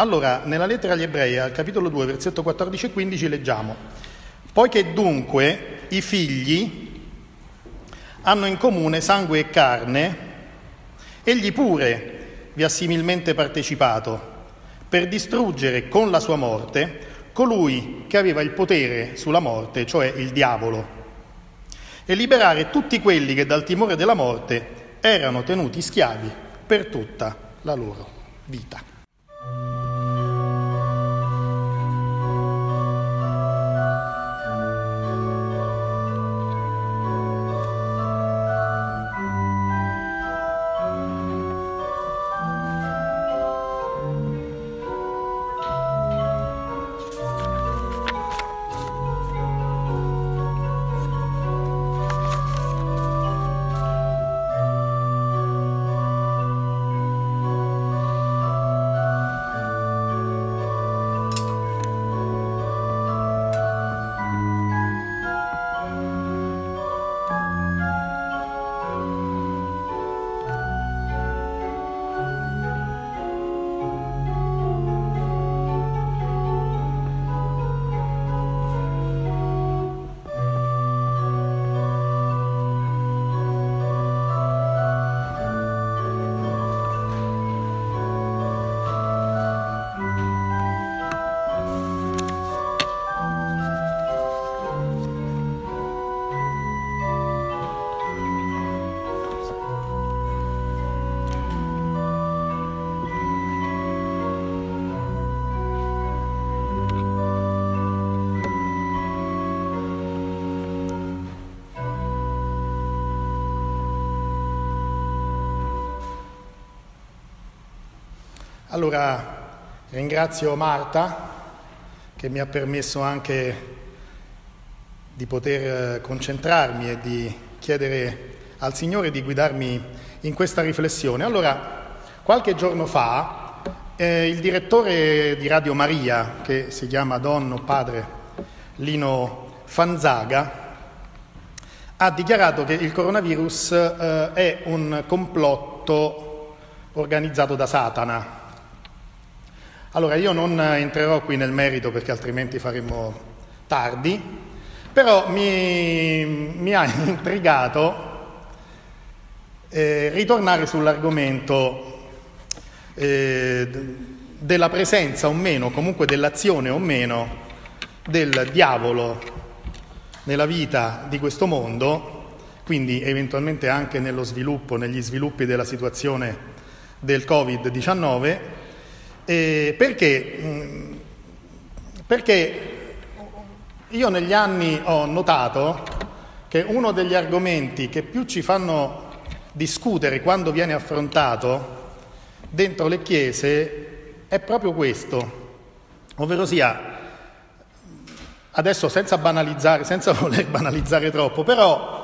Allora, nella lettera agli ebrei, al capitolo 2, versetto 14 e 15, leggiamo, poiché dunque i figli hanno in comune sangue e carne, egli pure vi ha similmente partecipato, per distruggere con la sua morte colui che aveva il potere sulla morte, cioè il diavolo, e liberare tutti quelli che dal timore della morte erano tenuti schiavi per tutta la loro vita. Allora ringrazio Marta che mi ha permesso anche di poter eh, concentrarmi e di chiedere al Signore di guidarmi in questa riflessione. Allora, qualche giorno fa eh, il direttore di Radio Maria, che si chiama Don o Padre Lino Fanzaga, ha dichiarato che il coronavirus eh, è un complotto organizzato da Satana. Allora io non entrerò qui nel merito perché altrimenti faremmo tardi, però mi, mi ha intrigato eh, ritornare sull'argomento eh, della presenza o meno, comunque dell'azione o meno del diavolo nella vita di questo mondo, quindi eventualmente anche nello sviluppo, negli sviluppi della situazione del Covid-19 eh, perché? Mm, perché io negli anni ho notato che uno degli argomenti che più ci fanno discutere quando viene affrontato dentro le chiese è proprio questo, ovvero sia, adesso senza banalizzare, senza voler banalizzare troppo, però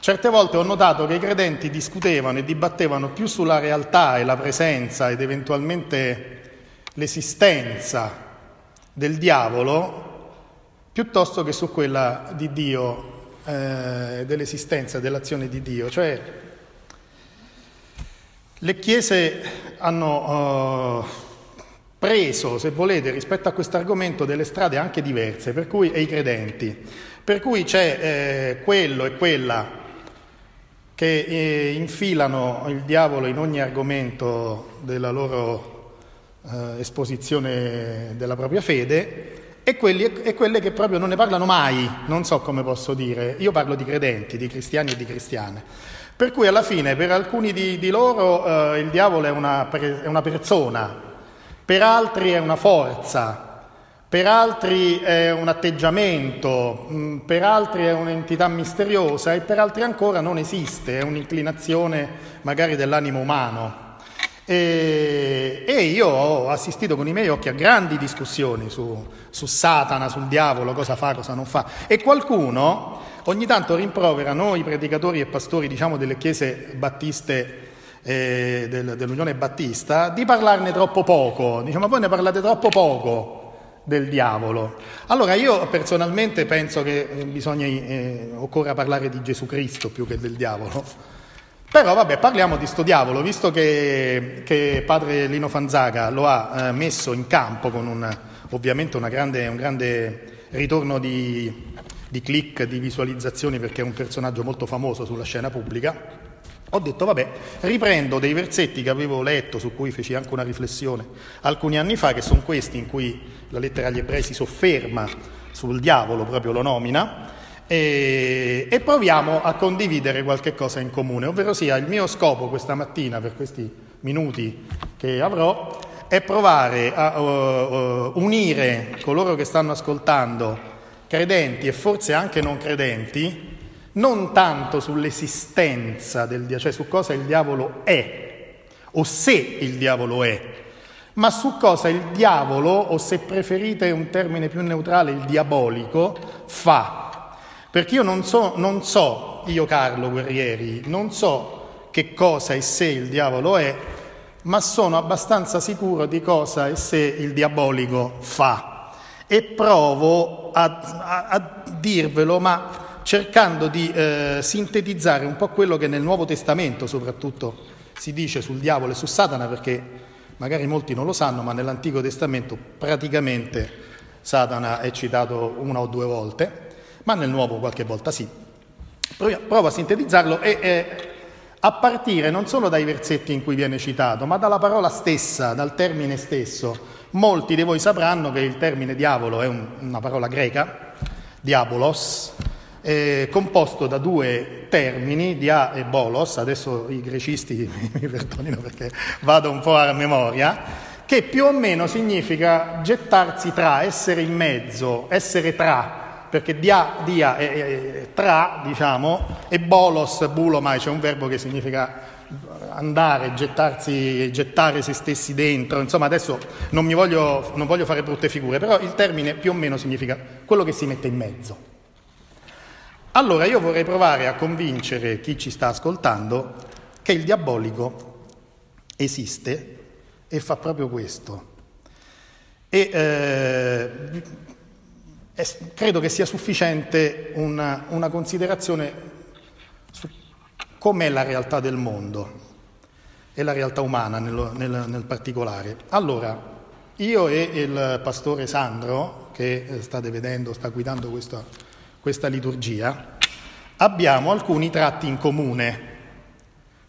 certe volte ho notato che i credenti discutevano e dibattevano più sulla realtà e la presenza ed eventualmente l'esistenza del diavolo piuttosto che su quella di Dio, eh, dell'esistenza dell'azione di Dio. Cioè, le chiese hanno uh, preso, se volete, rispetto a questo argomento delle strade anche diverse, per cui, e i credenti, per cui c'è eh, quello e quella che eh, infilano il diavolo in ogni argomento della loro eh, esposizione della propria fede e, quelli, e, quelle che proprio non ne parlano mai, non so come posso dire, io parlo di credenti, di cristiani e di cristiane. Per cui alla fine per alcuni di, di loro eh, il diavolo è una, è una persona, per altri è una forza, per altri è un atteggiamento, mm, per altri è un'entità misteriosa e per altri ancora non esiste, è un'inclinazione magari dell'animo umano. E, e, io ho assistito con i miei occhi a grandi discussioni su, su, Satana, sul diavolo, cosa fa, cosa non fa. E qualcuno ogni tanto rimprovera noi predicatori e pastori, diciamo, delle chiese battiste eh, del, dell'Unione Battista, di parlarne troppo poco. Diciamo, voi ne parlate troppo poco del diavolo. Allora io personalmente penso che bisogna, eh, occorra parlare di Gesù Cristo più che del diavolo Però vabbè, parliamo di sto diavolo, visto che, che padre Lino Fanzaga lo ha eh, messo in campo con un, ovviamente grande, un grande ritorno di, di click, di visualizzazioni, perché è un personaggio molto famoso sulla scena pubblica, ho detto, vabbè, riprendo dei versetti che avevo letto, su cui feci anche una riflessione alcuni anni fa, che sono questi in cui la lettera agli ebrei si sofferma sul diavolo, proprio lo nomina, e, e proviamo a condividere qualche cosa in comune, ovvero sia il mio scopo questa mattina, per questi minuti che avrò, è provare a uh, uh, unire coloro che stanno ascoltando, credenti e forse anche non credenti, non tanto sull'esistenza del diavolo, cioè su cosa il diavolo è, o se il diavolo è, ma su cosa il diavolo, o se preferite un termine più neutrale, il diabolico, fa. Perché io non so, non so, io Carlo Guerrieri, non so che cosa e se il diavolo è, ma sono abbastanza sicuro di cosa e se il diabolico fa. E provo a, a, a dirvelo, ma cercando di eh, sintetizzare un po' quello che nel Nuovo Testamento soprattutto si dice sul diavolo e su Satana, perché magari molti non lo sanno, ma nell'Antico Testamento praticamente Satana è citato una o due volte, ma nel Nuovo qualche volta sì. Provo a sintetizzarlo e eh, a partire non solo dai versetti in cui viene citato, ma dalla parola stessa, dal termine stesso. Molti di voi sapranno che il termine diavolo è un, una parola greca, diabolos, eh, composto da due termini, dia e bolos, adesso i grecisti mi perdonino perché vado un po' a memoria, che più o meno significa gettarsi tra, essere in mezzo, essere tra, perché dia, dia è, è, tra, diciamo, e bolos, bulomai, c'è un verbo che significa andare, gettarsi, gettare se stessi dentro, insomma adesso non, voglio, non voglio fare brutte figure, però il termine più o meno significa quello che si mette in mezzo. Allora io vorrei provare a convincere chi ci sta ascoltando che il diabolico esiste e fa proprio questo. E eh, credo che sia sufficiente una, una considerazione su com'è la realtà del mondo e la realtà umana nel, nel, nel particolare. Allora, io e il pastore Sandro, che state vedendo, sta guidando questo questa liturgia, abbiamo alcuni tratti in comune.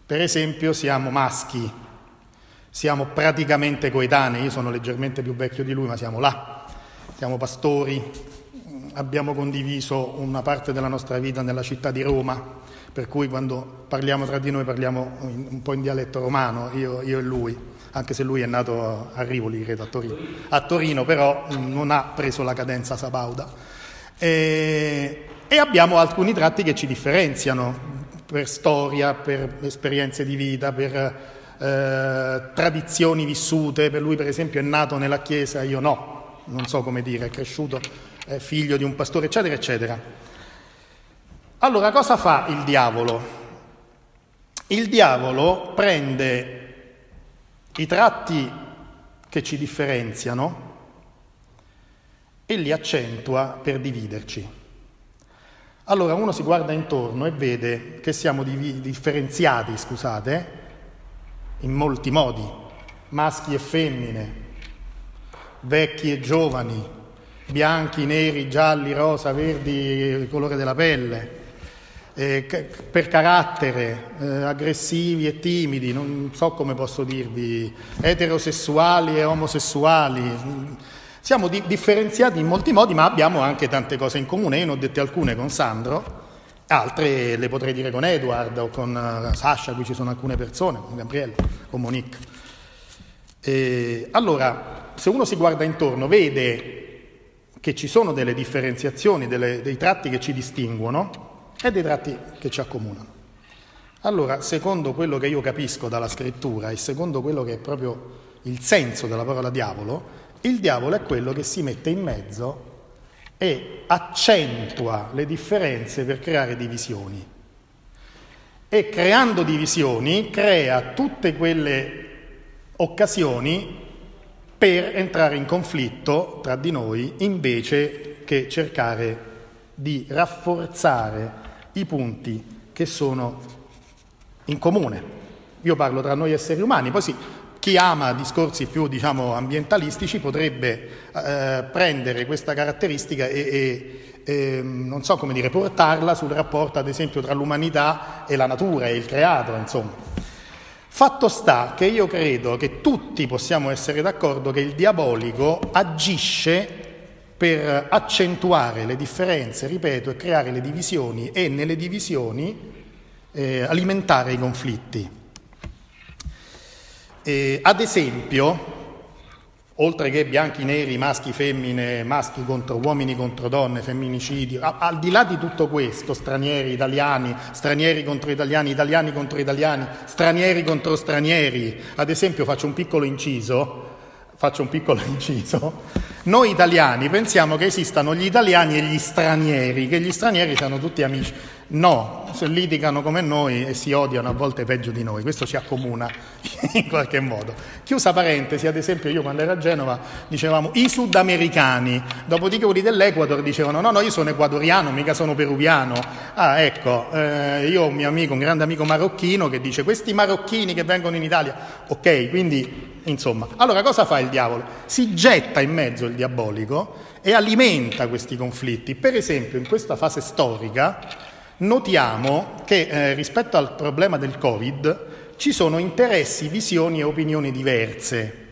Per esempio siamo maschi, siamo praticamente coetanei, io sono leggermente più vecchio di lui, ma siamo là, siamo pastori, abbiamo condiviso una parte della nostra vita nella città di Roma, per cui quando parliamo tra di noi parliamo un po' in dialetto romano, io, io e lui, anche se lui è nato a Rivoli, credo, a Torino. A Torino però non ha preso la cadenza sabauda. E, e abbiamo alcuni tratti che ci differenziano per storia, per esperienze di vita, per eh, tradizioni vissute. Per lui, per esempio, è nato nella Chiesa, io no, non so come dire, è cresciuto è figlio di un pastore, eccetera, eccetera. Allora, cosa fa il diavolo? Il diavolo prende i tratti che ci differenziano e li accentua per dividerci. Allora uno si guarda intorno e vede che siamo div- differenziati, scusate, in molti modi, maschi e femmine, vecchi e giovani, bianchi, neri, gialli, rosa, verdi, il colore della pelle, eh, per carattere, eh, aggressivi e timidi, non so come posso dirvi, eterosessuali e omosessuali siamo di- differenziati in molti modi, ma abbiamo anche tante cose in comune. Io ne ho dette alcune con Sandro, altre le potrei dire con Edward o con uh, Sasha, qui ci sono alcune persone, con Gabriele, con Monique. E, allora, se uno si guarda intorno, vede che ci sono delle differenziazioni, delle, dei tratti che ci distinguono e dei tratti che ci accomunano. Allora, secondo quello che io capisco dalla scrittura e secondo quello che è proprio il senso della parola diavolo, il diavolo è quello che si mette in mezzo e accentua le differenze per creare divisioni. E creando divisioni crea tutte quelle occasioni per entrare in conflitto tra di noi invece che cercare di rafforzare i punti che sono in comune. Io parlo tra noi esseri umani, poi sì, chi ama discorsi più diciamo, ambientalistici potrebbe eh, prendere questa caratteristica e, e, e, non so come dire, portarla sul rapporto ad esempio tra l'umanità e la natura e il creato, insomma. Fatto sta che io credo che tutti possiamo essere d'accordo che il diabolico agisce per accentuare le differenze, ripeto, e creare le divisioni e nelle divisioni eh, alimentare i conflitti. Eh, ad esempio, oltre che bianchi, neri, maschi, femmine, maschi contro uomini contro donne, femminicidi, a, al di là di tutto questo, stranieri, italiani, stranieri contro italiani, italiani contro italiani, stranieri contro stranieri, ad esempio faccio un piccolo inciso, faccio un piccolo inciso, noi italiani pensiamo che esistano gli italiani e gli stranieri, che gli stranieri siano tutti amici. No, se litigano come noi e si odiano a volte peggio di noi, questo ci accomuna in qualche modo. Chiusa parentesi, ad esempio io quando ero a Genova dicevamo i sudamericani, dopodiché quelli dell'Equador dicevano no, no, io sono ecuadoriano, mica sono peruviano. Ah, ecco, eh, io ho un mio amico, un grande amico marocchino che dice questi marocchini che vengono in Italia, ok, quindi insomma. Allora cosa fa il diavolo? Si getta in mezzo il diabolico e alimenta questi conflitti. Per esempio in questa fase storica notiamo che eh, rispetto al problema del Covid ci sono interessi, visioni e opinioni diverse.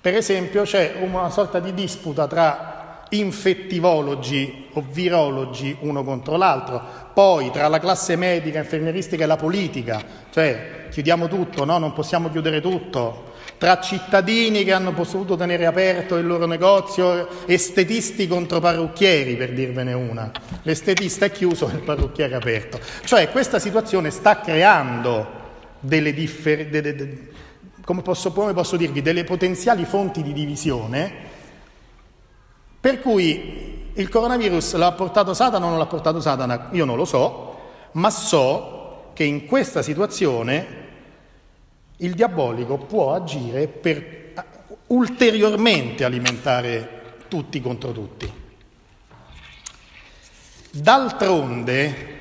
Per esempio c'è una sorta di disputa tra infettivologi o virologi uno contro l'altro, poi tra la classe medica, infermieristica e la politica, cioè chiudiamo tutto, no? non possiamo chiudere tutto, tra cittadini che hanno potuto tenere aperto il loro negozio, estetisti contro parrucchieri, per dirvene una. L'estetista è chiuso e il parrucchiere è aperto. Cioè questa situazione sta creando delle differenze, come posso, come posso dirvi, delle potenziali fonti di divisione, per cui il coronavirus l'ha portato Satana o non l'ha portato Satana, io non lo so, ma so che in questa situazione il diabolico può agire per ulteriormente alimentare tutti contro tutti. D'altronde,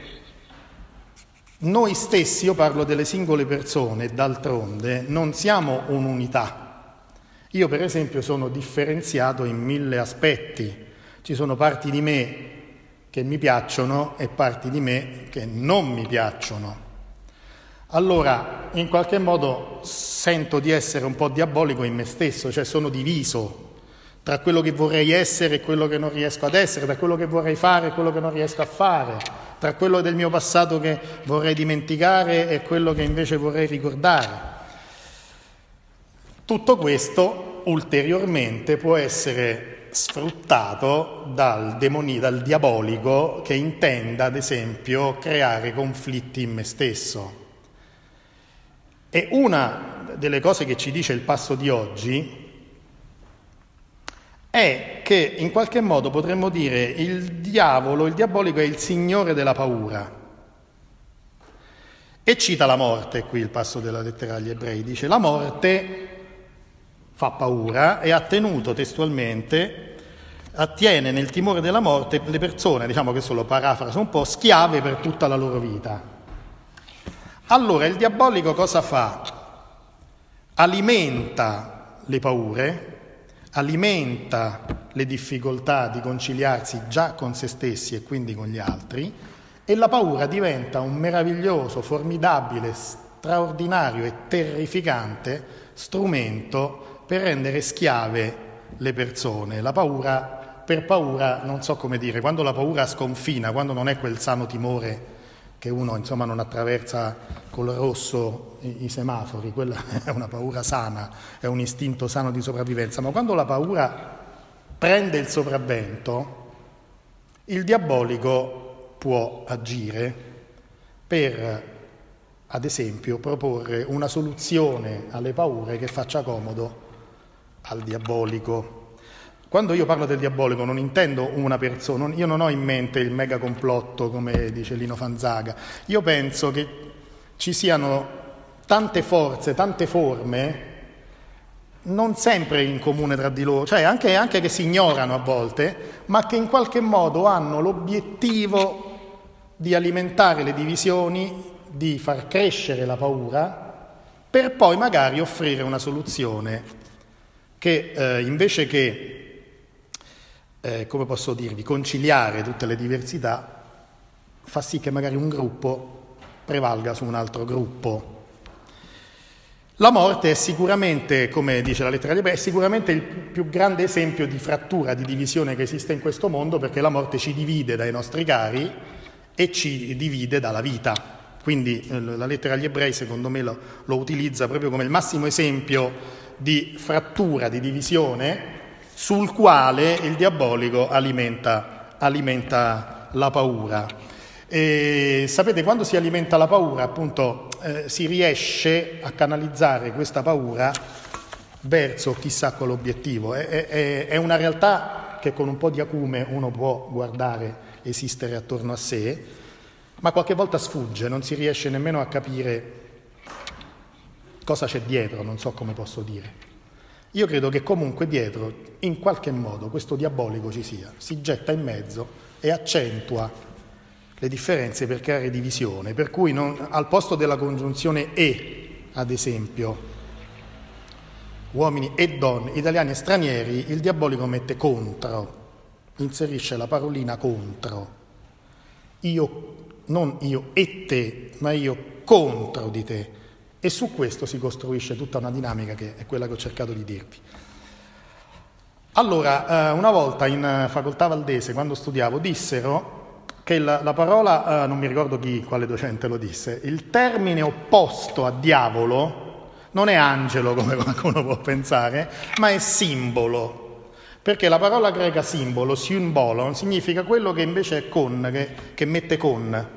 noi stessi, io parlo delle singole persone, d'altronde non siamo un'unità. Io per esempio sono differenziato in mille aspetti. Ci sono parti di me che mi piacciono e parti di me che non mi piacciono. Allora, in qualche modo sento di essere un po' diabolico in me stesso, cioè sono diviso tra quello che vorrei essere e quello che non riesco ad essere, tra quello che vorrei fare e quello che non riesco a fare, tra quello del mio passato che vorrei dimenticare e quello che invece vorrei ricordare. Tutto questo ulteriormente può essere sfruttato dal, demoni, dal diabolico che intenda, ad esempio, creare conflitti in me stesso. E una delle cose che ci dice il passo di oggi è che in qualche modo potremmo dire il diavolo, il diabolico è il signore della paura. E cita la morte qui il passo della lettera agli ebrei, dice la morte fa paura e ha tenuto testualmente, attiene nel timore della morte le persone, diciamo che solo parafraso un po', schiave per tutta la loro vita. Allora il diabolico cosa fa? Alimenta le paure, alimenta le difficoltà di conciliarsi già con se stessi e quindi con gli altri e la paura diventa un meraviglioso, formidabile, straordinario e terrificante strumento per rendere schiave le persone. La paura, per paura, non so come dire, quando la paura sconfina, quando non è quel sano timore che uno insomma, non attraversa col rosso i, i, semafori, quella è una paura sana, è un istinto sano di sopravvivenza, ma quando la paura prende il sopravvento, il diabolico può agire per, ad esempio, proporre una soluzione alle paure che faccia comodo al diabolico. Quando io parlo del diabolico non intendo una persona, io non ho in mente il mega complotto come dice Lino Fanzaga, io penso che ci siano tante forze, tante forme, non sempre in comune tra di loro, cioè anche, anche che si ignorano a volte, ma che in qualche modo hanno l'obiettivo di alimentare le divisioni di far crescere la paura per poi magari offrire una soluzione che eh, invece che, eh, come posso dirvi, conciliare tutte le diversità, fa sì che magari un gruppo prevalga su un altro gruppo. La morte è sicuramente, come dice la lettera di Ebrei, è sicuramente il più grande esempio di frattura, di divisione che esiste in questo mondo, perché la morte ci divide dai nostri cari e ci divide dalla vita. Quindi eh, la lettera agli ebrei secondo me lo, lo utilizza proprio come il massimo esempio di frattura, di divisione, sul quale il diabolico alimenta, alimenta la paura. E sapete, quando si alimenta la paura, appunto, eh, si riesce a canalizzare questa paura verso chissà quale obiettivo. È, è, è una realtà che con un po' di acume uno può guardare esistere attorno a sé, ma qualche volta sfugge, non si riesce nemmeno a capire cosa c'è dietro, non so come posso dire. Io credo che comunque dietro, in qualche modo, questo diabolico ci sia, si getta in mezzo e accentua le differenze per creare divisione, per cui non, al posto della congiunzione e, ad esempio, uomini e donne, italiani e stranieri, il diabolico mette contro inserisce la parolina contro. Io, non io e te, ma io contro di te. E su questo si costruisce tutta una dinamica che è quella che ho cercato di dirvi. Allora, eh, una volta in facoltà valdese, quando studiavo, dissero che la, la parola, eh, non mi ricordo chi, quale docente lo disse, il termine opposto a diavolo non è angelo come qualcuno può pensare, ma è simbolo. Perché la parola greca simbolo, symbolo, significa quello che invece è con, che, che mette con.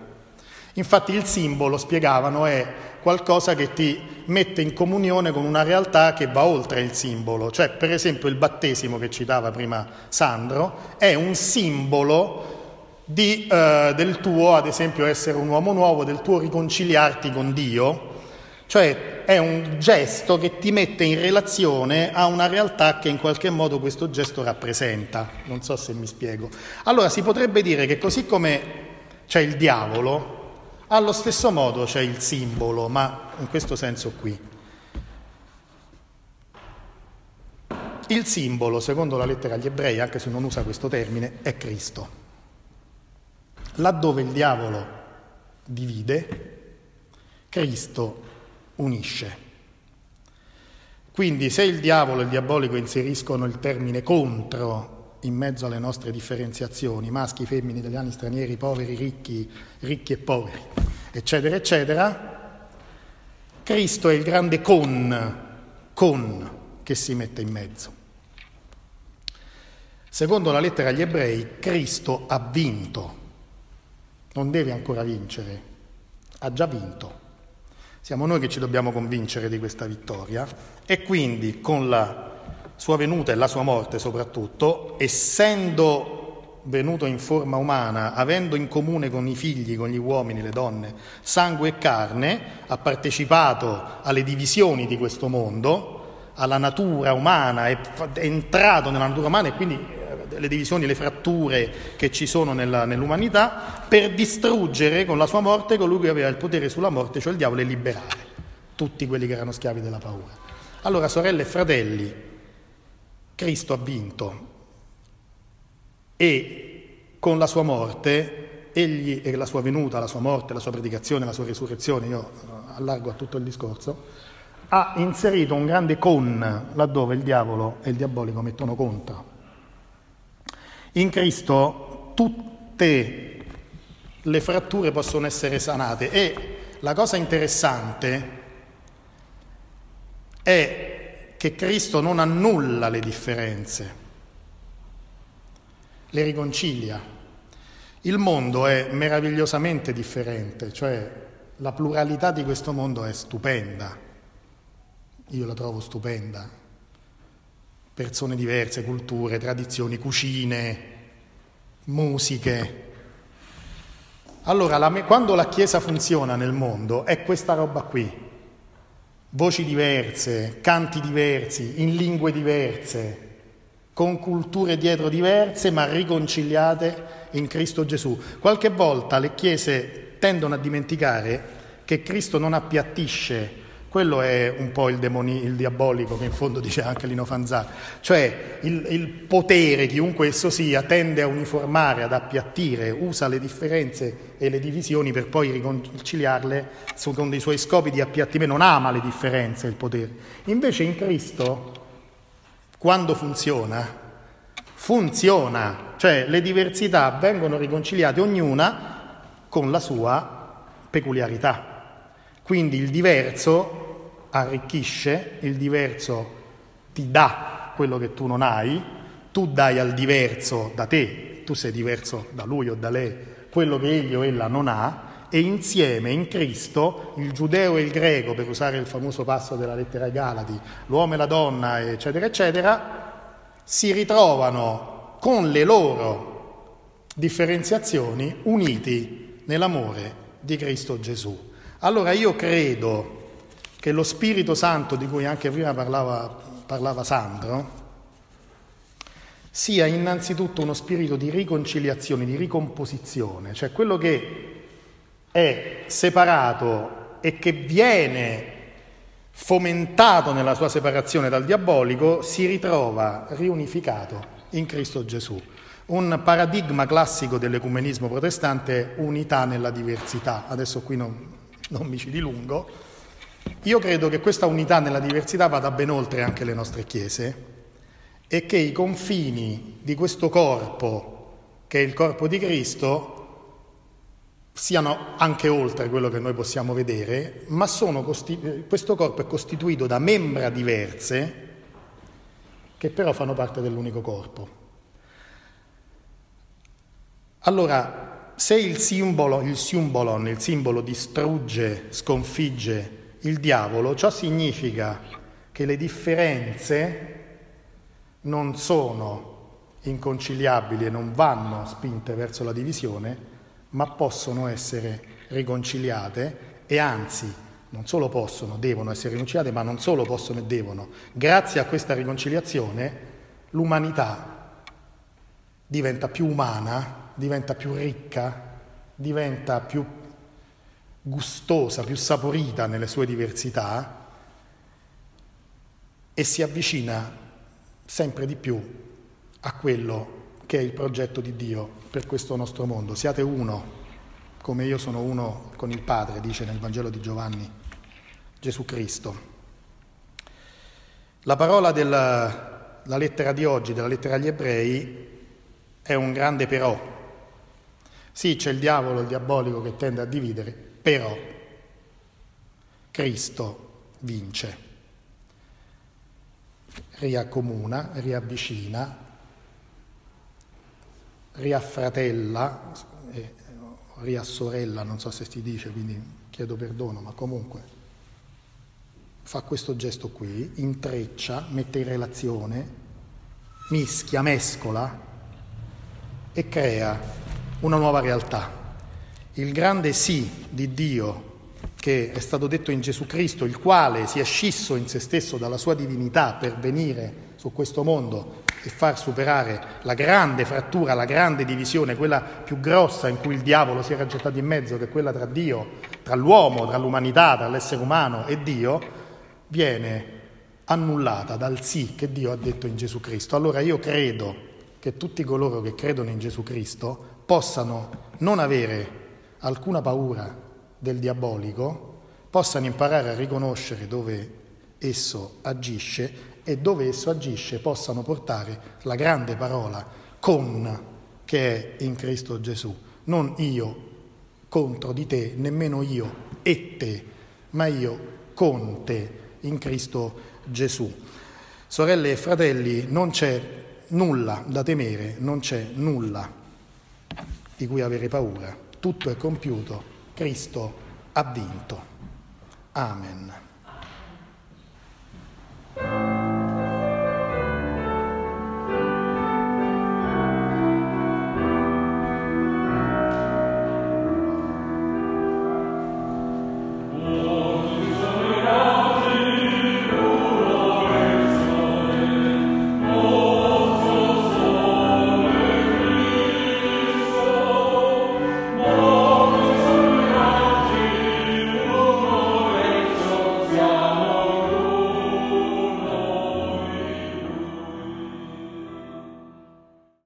Infatti il simbolo, spiegavano, è qualcosa che ti mette in comunione con una realtà che va oltre il simbolo. Cioè, per esempio, il battesimo che citava prima Sandro è un simbolo di, eh, del tuo, ad esempio, essere un uomo nuovo, del tuo riconciliarti con Dio, cioè è un gesto che ti mette in relazione a una realtà che in qualche modo questo gesto rappresenta. Non so se mi spiego. Allora si potrebbe dire che così come c'è il diavolo, allo stesso modo c'è il simbolo, ma in questo senso qui. Il simbolo, secondo la lettera agli ebrei, anche se non usa questo termine, è Cristo. Laddove il diavolo divide, Cristo unisce. Quindi se il diavolo e il diabolico inseriscono il termine contro in mezzo alle nostre differenziazioni, maschi, femmine, italiani, stranieri, poveri, ricchi, ricchi e poveri, eccetera, eccetera, Cristo è il grande con, con che si mette in mezzo. Secondo la lettera agli ebrei, Cristo ha vinto, non deve ancora vincere, ha già vinto. Siamo noi che ci dobbiamo convincere di questa vittoria e quindi con la sua venuta e la sua morte soprattutto, essendo venuto in forma umana, avendo in comune con i figli, con gli uomini, le donne, sangue e carne, ha partecipato alle divisioni di questo mondo, alla natura umana, è entrato nella natura umana e quindi le divisioni, le fratture che ci sono nella, nell'umanità, per distruggere con la sua morte colui che aveva il potere sulla morte, cioè il diavolo, e liberare tutti quelli che erano schiavi della paura. Allora, sorelle e fratelli, Cristo ha vinto e con la sua morte, egli e la sua venuta, la sua morte, la sua predicazione, la sua risurrezione, io allargo a tutto il discorso, ha inserito un grande con laddove il diavolo e il diabolico mettono contro. In Cristo tutte le fratture possono essere sanate e la cosa interessante è che Cristo non annulla le differenze, le riconcilia. Il mondo è meravigliosamente differente, cioè la pluralità di questo mondo è stupenda, io la trovo stupenda, persone diverse, culture, tradizioni, cucine, musiche. Allora, la, quando la Chiesa funziona nel mondo è questa roba qui. Voci diverse, canti diversi, in lingue diverse, con culture dietro diverse, ma riconciliate in Cristo Gesù. Qualche volta le chiese tendono a dimenticare che Cristo non appiattisce quello è un po' il, demoni, il, diabolico che in fondo dice anche Lino Fanzar, cioè il, il, potere, chiunque esso sia, tende a uniformare, ad appiattire, usa le differenze e le divisioni per poi riconciliarle secondo i suoi scopi di appiattimento, non ama le differenze il potere. Invece in Cristo, quando funziona, funziona, cioè le diversità vengono riconciliate ognuna con la sua peculiarità. Quindi il diverso arricchisce, il diverso ti dà quello che tu non hai, tu dai al diverso da te, tu sei diverso da lui o da lei, quello che egli o ella non ha, e insieme in Cristo il giudeo e il greco, per usare il famoso passo della lettera ai Galati, l'uomo e la donna, eccetera, eccetera, si ritrovano con le loro differenziazioni uniti nell'amore di Cristo Gesù. Allora io credo che lo Spirito Santo, di cui anche prima parlava, parlava Sandro, sia innanzitutto uno spirito di riconciliazione, di ricomposizione, cioè quello che è separato e che viene fomentato nella sua separazione dal diabolico si ritrova riunificato in Cristo Gesù. Un paradigma classico dell'ecumenismo protestante è unità nella diversità. Adesso qui non, non mi ci dilungo, io credo che questa unità nella diversità vada ben oltre anche le nostre chiese e che i confini di questo corpo, che è il corpo di Cristo, siano anche oltre quello che noi possiamo vedere, ma costi- questo corpo è costituito da membra diverse che però fanno parte dell'unico corpo. Allora, se il simbolo, il symbolon, il simbolo distrugge, sconfigge il diavolo, ciò significa che le differenze non sono inconciliabili e non vanno spinte verso la divisione, ma possono essere riconciliate e anzi non solo possono, devono essere riconciliate, ma non solo possono e devono. Grazie a questa riconciliazione l'umanità diventa più umana diventa più ricca, diventa più gustosa, più saporita nelle sue diversità e si avvicina sempre di più a quello che è il progetto di Dio per questo nostro mondo. Siate uno, come io sono uno con il Padre, dice nel Vangelo di Giovanni Gesù Cristo. La parola della lettera di oggi, della lettera agli ebrei, è un grande però, sì, c'è il diavolo, il diabolico che tende a dividere, però Cristo vince, riaccomuna, riavvicina, riaffratella, eh, riassorella, non so se si dice, quindi chiedo perdono, ma comunque fa questo gesto qui, intreccia, mette in relazione, mischia, mescola e crea una nuova realtà. Il grande sì di Dio che è stato detto in Gesù Cristo, il quale si è scisso in se stesso dalla sua divinità per venire su questo mondo e far superare la grande frattura, la grande divisione, quella più grossa in cui il diavolo si era gettato in mezzo, che è quella tra Dio, tra l'uomo, tra l'umanità, tra l'essere umano e Dio, viene annullata dal sì che Dio ha detto in Gesù Cristo. Allora io credo che tutti coloro che credono in Gesù Cristo possano non avere alcuna paura del diabolico, possano imparare a riconoscere dove esso agisce e dove esso agisce possano portare la grande parola con che è in Cristo Gesù, non io contro di te, nemmeno io e te, ma io con te in Cristo Gesù. Sorelle e fratelli, non c'è nulla da temere, non c'è nulla di cui avere paura. Tutto è compiuto, Cristo ha vinto. Amen.